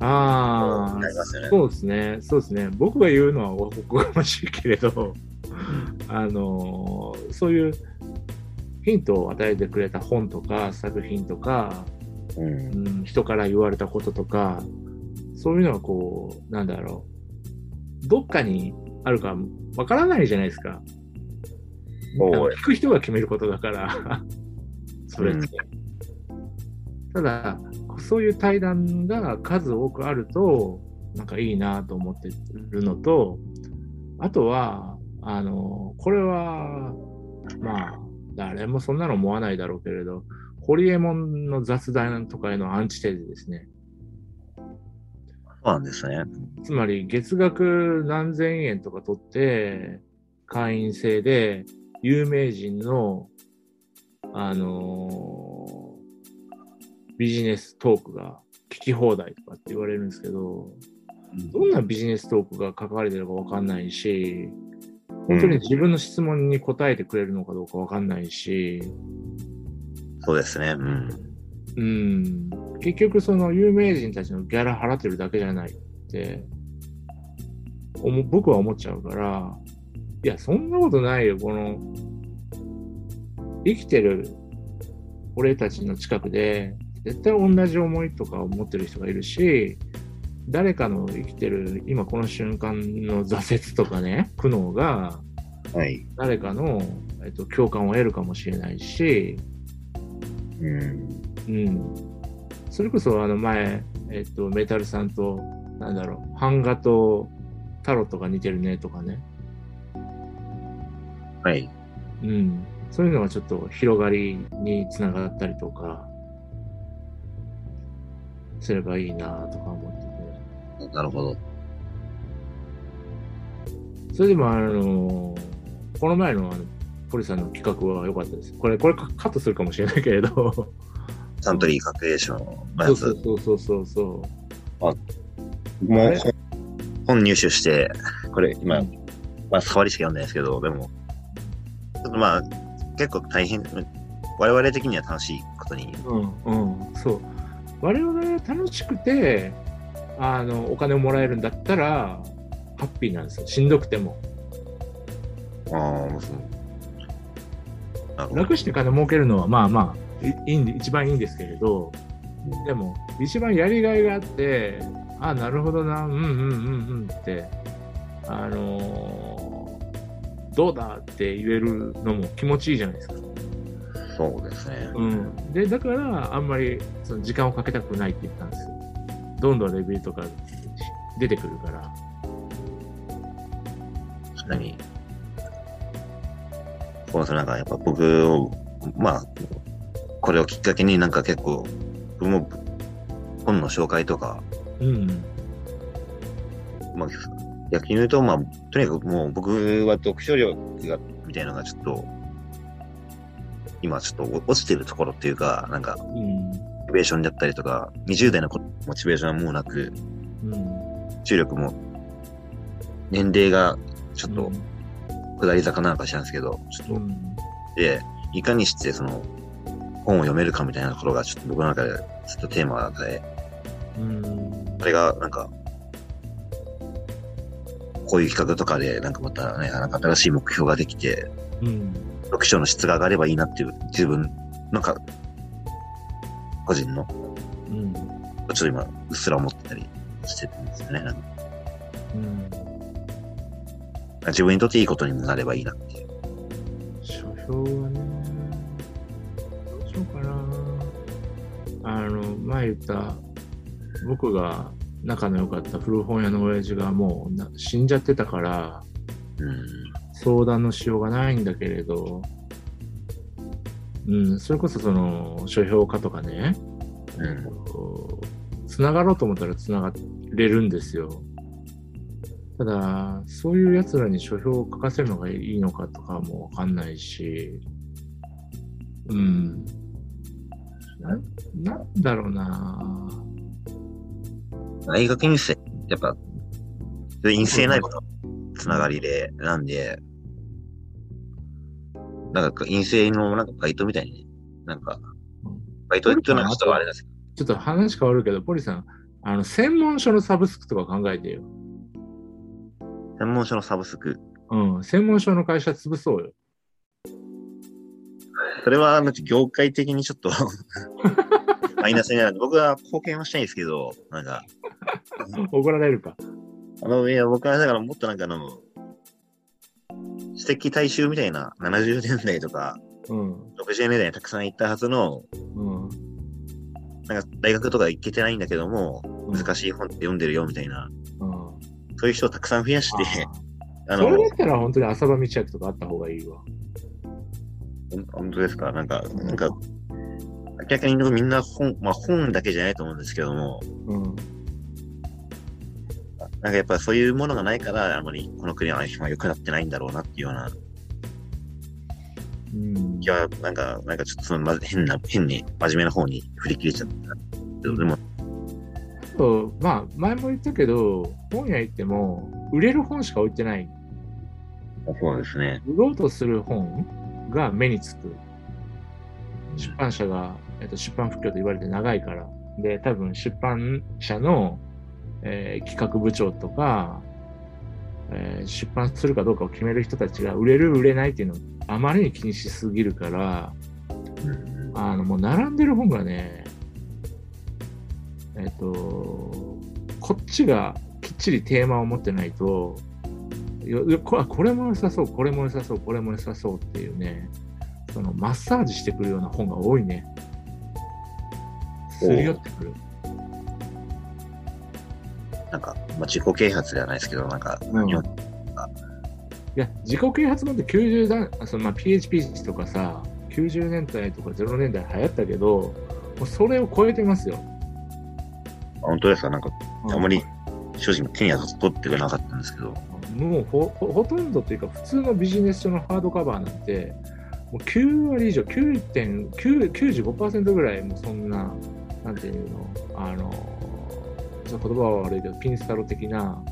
あなりますよね。あ、そうですね、そうですね。僕が言うのはおこがましいけれど、あのそういうヒントを与えてくれた本とか作品とか、うん。うん、人から言われたこととか、そういうのはこう、なんだろう、どっかにあるかわからないじゃないですか。聞く人が決めることだから、それって。ただ、そういう対談が数多くあると、なんかいいなと思ってるのと、あとは、あの、これは、まあ、誰もそんなの思わないだろうけれど、ホリエモンの雑談とかへのアンチテーゼですね。そうなんですね。つまり月額何千円とか取って、会員制で有名人の、あのービジネストークが聞き放題とかって言われるんですけど、どんなビジネストークが書かれてるかわかんないし、本当に自分の質問に答えてくれるのかどうかわかんないし、そうですね。うん。うん、結局その有名人たちのギャラ払ってるだけじゃないって、思僕は思っちゃうから、いや、そんなことないよ、この、生きてる俺たちの近くで、絶対同じ思いとかを持ってる人がいるし、誰かの生きてる今この瞬間の挫折とかね、苦悩が、はい。誰かの、えっと、共感を得るかもしれないし、うん。うん、それこそあの前、えっと、メタルさんと、なんだろう、版画とタロットが似てるねとかね、はい。うん、そういうのがちょっと広がりにつながったりとか、すればいいなとか思ってて。なるほど。それでも、あの、この前のあのポリさんの企画は良かったです。これ、これカカットするかもしれないけれど、サントリー確定賞のそうやつ。そうそうそうそうそう。もう本入手して、これ今、うんまあ触りしか読んでないですけど、でも、ちょっとまあ、結構大変、我々的には楽しいことに、うんうん、そう。我々が楽しくて、あの、お金をもらえるんだったら、ハッピーなんですよ。しんどくても。ああ、そう。楽して金儲けるのは、まあまあ、いいいんで、一番いいんですけれど、でも、一番やりがいがあって、あなるほどな、うんうんうんうんって、あのーどうだって言えるのも気持ちいいじゃないですか。そうですね。うん、でだからあんまりその時間をかけたくないって言ったんですよ。どんどんレビューとか出てくるから。確かに。そうですね、なんかやっぱ僕を、まあ、これをきっかけになんか結構、僕も本の紹介とか、うん。まあ、逆に言うと、まあ、とにかくもう僕は読書力が、みたいなのがちょっと、今ちょっと落ちてるところっていうか、なんか、うん。モチベーションだったりとか、20代の子モチベーションはもうなく、うん。注力も、年齢がちょっと下り坂なのか知らんですけど、ちょっと、うん。で、いかにしてその、本を読めるかみたいなところがちょっと僕の中でずっとテーマで、うん。それがなんか、こういう企画とかで、なんかまたね、なんか新しい目標ができて、うん。読書の質が上がればいいなっていう、自分、なんか、個人の、うん。ちょっと今、うっすら思ってたりしてるんですよね。なんかうん。自分にとっていいことにもなればいいなっていう。書評はね、どうしようかな。あの、前言った、僕が仲の良かった古本屋の親父がもう死んじゃってたから、うん。相談のしようがないんだけれど、うん、それこそその書評家とかね、うん。つながろうと思ったらつながれるんですよ。ただ、そういう奴らに書評を書かせるのがいいのかとかもわかんないし、うん。な、なんだろうな大学院生、やっぱ、陰性内部のつながりで、なんで、なんか陰性のなんかバイトみたいに、なんかうん、バイトっていうのはちょっとあれですけちょっと話変わるけど、ポリさん、あの、専門書のサブスクとか考えてよ。ど、専門書のサブスク？うん、専門書の会社潰そうよ。それは、業界的にちょっと [laughs] マイナスになる。僕は貢献はしたいんですけど、なんか、[laughs] 怒られるか。あの、いや、僕はだからもっとなんかあの、知的大衆みたいな70年代とかうん、60年代にたくさん行ったはずの、うん。なんか大学とか行けてないんだけども、うん難しい本って読んでるよみたいな、うん。そういう人をたくさん増やして、あのそれだ、ったら本当に浅場道役とかあった方がいいわ。本当ですか？なんか、なんか、明らかにみんな本、まあ本だけじゃないと思うんですけども、うん。なんかやっぱそういうものがないから、あまりこの国は今良くなってないんだろうなっていうようなうん気は、なんか、なんかちょっとそのま変な、変に真面目な方に振り切れちゃった。でも、そうまあ、前も言ったけど、本屋行っても、売れる本しか置いてない。そうですね。売ろうとする本が目につく。出版社が、えっと、出版不況と言われて長いから。で、多分出版社の、えー企画部長とか、えー出版するかどうかを決める人たちが売れる売れないっていうのをあまりに気にしすぎるから、あの、もう並んでる本がね、えっ、と、こっちがきっちりテーマを持ってないと、こあこれも良さそう、これも良さそう、これも良さそうっていうね、そのマッサージしてくるような本が多いね。すり寄ってくる。なんか、まあ、自己啓発ではないですけど、なんか、うん。いや、自己啓発本って90段、あそのまあ PHP とかさ、90年代とか0年代流行ったけど、もうそれを超えてますよ。本当ですか？なんか、あまりう正直手には取ってなかったんですけど、もうほほほとんどというか、普通のビジネス書のハードカバーなんて、もう9割以上、9.9 95%ぐらい、もうそんな、なんていうの、あの、言葉は悪いけど、ピンスタロ的な、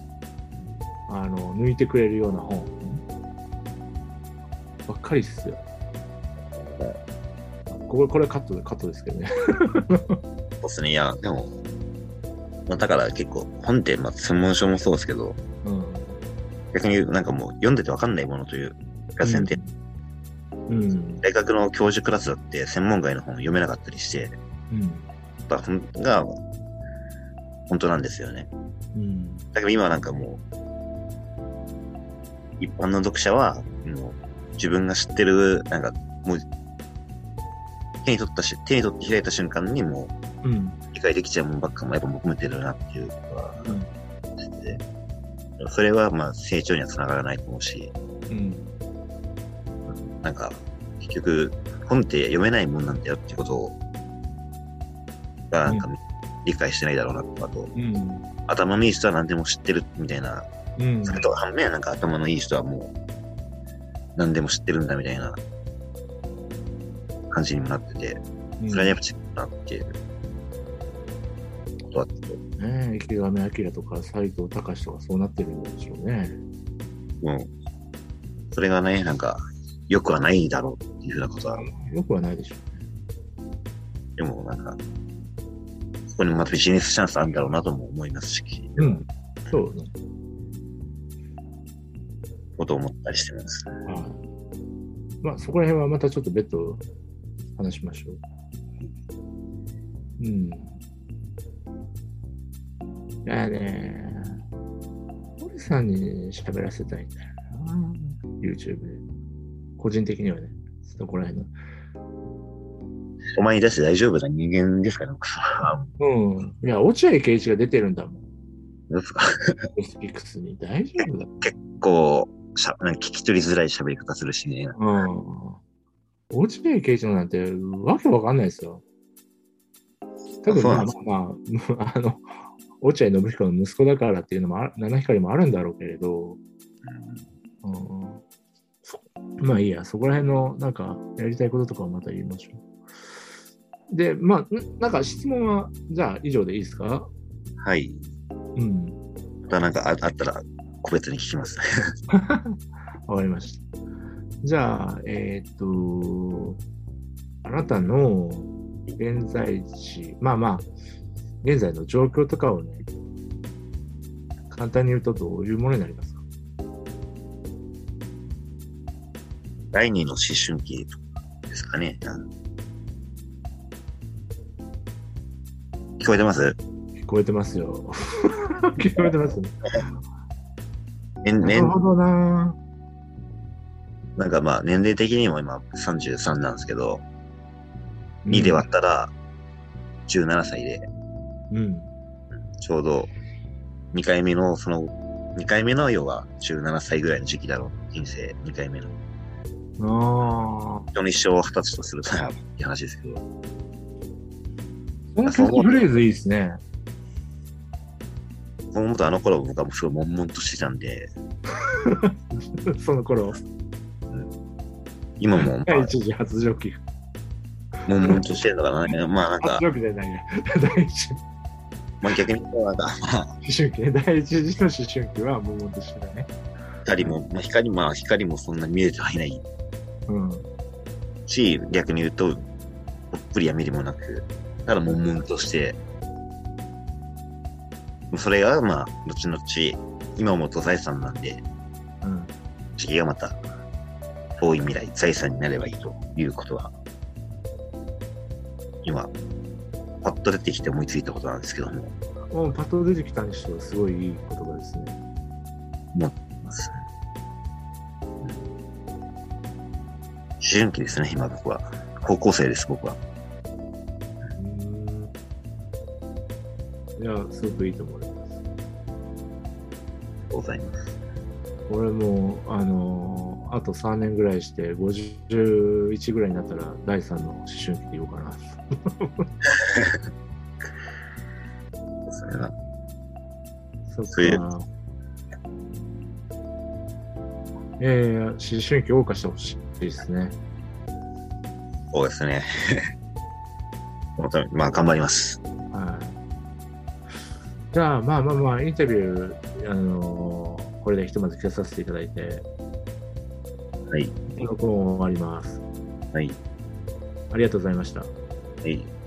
あの、抜いてくれるような本ばっかりっすよ。これ、これカットで、カットですけどね。[laughs] そうですね。いや、でも、まあ、だから結構、本って、まあ、専門書もそうですけど、うん。逆になんかもう読んでてわかんないものというか、先手、うん。大学の教授クラスだって専門外の本読めなかったりして、うん。やっぱ本が本当なんですよね。うん。だけど今はなんかもう、一般の読者は、もう自分が知ってる、なんかもう、手に取ったし、手に取って開いた瞬間にもううん。理解できちゃうものばっかもやっぱ求めてるなっていうのは、しててそれはまあ成長にはつながらないと思うし、うん。なんか、結局、本って読めないもんなんだよってことを、が、なんか、理解してないだろうなと、あと、うん。頭のいい人は何でも知ってるみたいな、うん。それと反面、なんか頭のいい人はもう、何でも知ってるんだみたいな。感じにもなってて、それはやっぱ違うなっていうことはちょっと、ねえ、池上彰とか斎藤隆とかそうなってるんでしょうね。もう、それがね、なんか、良くはないだろうっていうふうなことは、よくはないでしょでもなんか、そこにまたビジネスチャンスあるんだろうなとも思いますし、うん。そうね。ことを思ったりしてます。はい。まあ、そこら辺はまたちょっと別途話しましょう。うん。いやね、堀さんに喋らせたいんだよな。YouTube で。個人的にはね、そこら辺の。お前に出して大丈夫な人間ですか？ね、奥さん。うん。いや、落合圭一が出てるんだもん。どうですか？スピックスに。大丈夫だ。こう、しゃなんか聞き取りづらい喋り方するしね。うん。落合圭一のなんてわけわかんないですよ。多分まあまあまあ、[laughs] あの、落合信彦の息子だからっていうのもあ、七光もあるんだろうけれど、うん、そまあいいや、そこら辺のなんかやりたいこととかをまた言いましょう。で、まあ、んなんか質問は、じゃあ以上でいいですか？はい。うん。またなんかああったら個別に聞きます。[laughs] わかりました。じゃあ、えーっと、あなたの現在地、まあまあ、現在の状況とかをね、簡単に言うとどういうものになりますか？第二の思春期ですかね。聞こえてます？聞こえてますよ。[laughs] 聞こえてますね。年年なるほどななんかまあ年齢的にも今33なんですけど、2で割ったら17歳で、うん。ちょうど2回目の、その、2回目の要は17歳ぐらいの時期だろう。人生2回目の。ああ。人の一生を二十歳とするならって話ですけど。このキャッチフレーズいいですね。もともとあの頃僕はもうすごい悶々としてたんで、[laughs] その頃、今もま第一次発情期。あ悶々としてるのかな。まあなんか発、情期じゃないね。[laughs] 第一まあ逆になんか、まあ思春期ね。第一次の思春期はもうもとしてたね。光も、まあ光まあ光もそんな見えてはいないうん。し、逆に言うと、ぽっぷり闇でもなく、ただ悶々として、それがまあ、後々、今思うと財産なんで、うん。次がまた、遠い未来、財産になればいいということは、今、パッと出てきて思いついたことなんですけども、もうパッと出てきたにしてはすごいいい言葉ですね。ます。思春期ですね、今僕は。高校生です、僕は。いや、すごくいいと思います。ございます。俺も、あのあと3年ぐらいして、51ぐらいになったら、第3の思春期で言おうかな。それはそっそういうか。ええ思春期謳歌してほしいですね。そうですね。[laughs] またまあ、頑張ります。はい。じゃあ、まあまあまあ、インタビュー、あのこれでひとまず聞かさせていただいて、はい。録音終わります。はい。ありがとうございました。はい。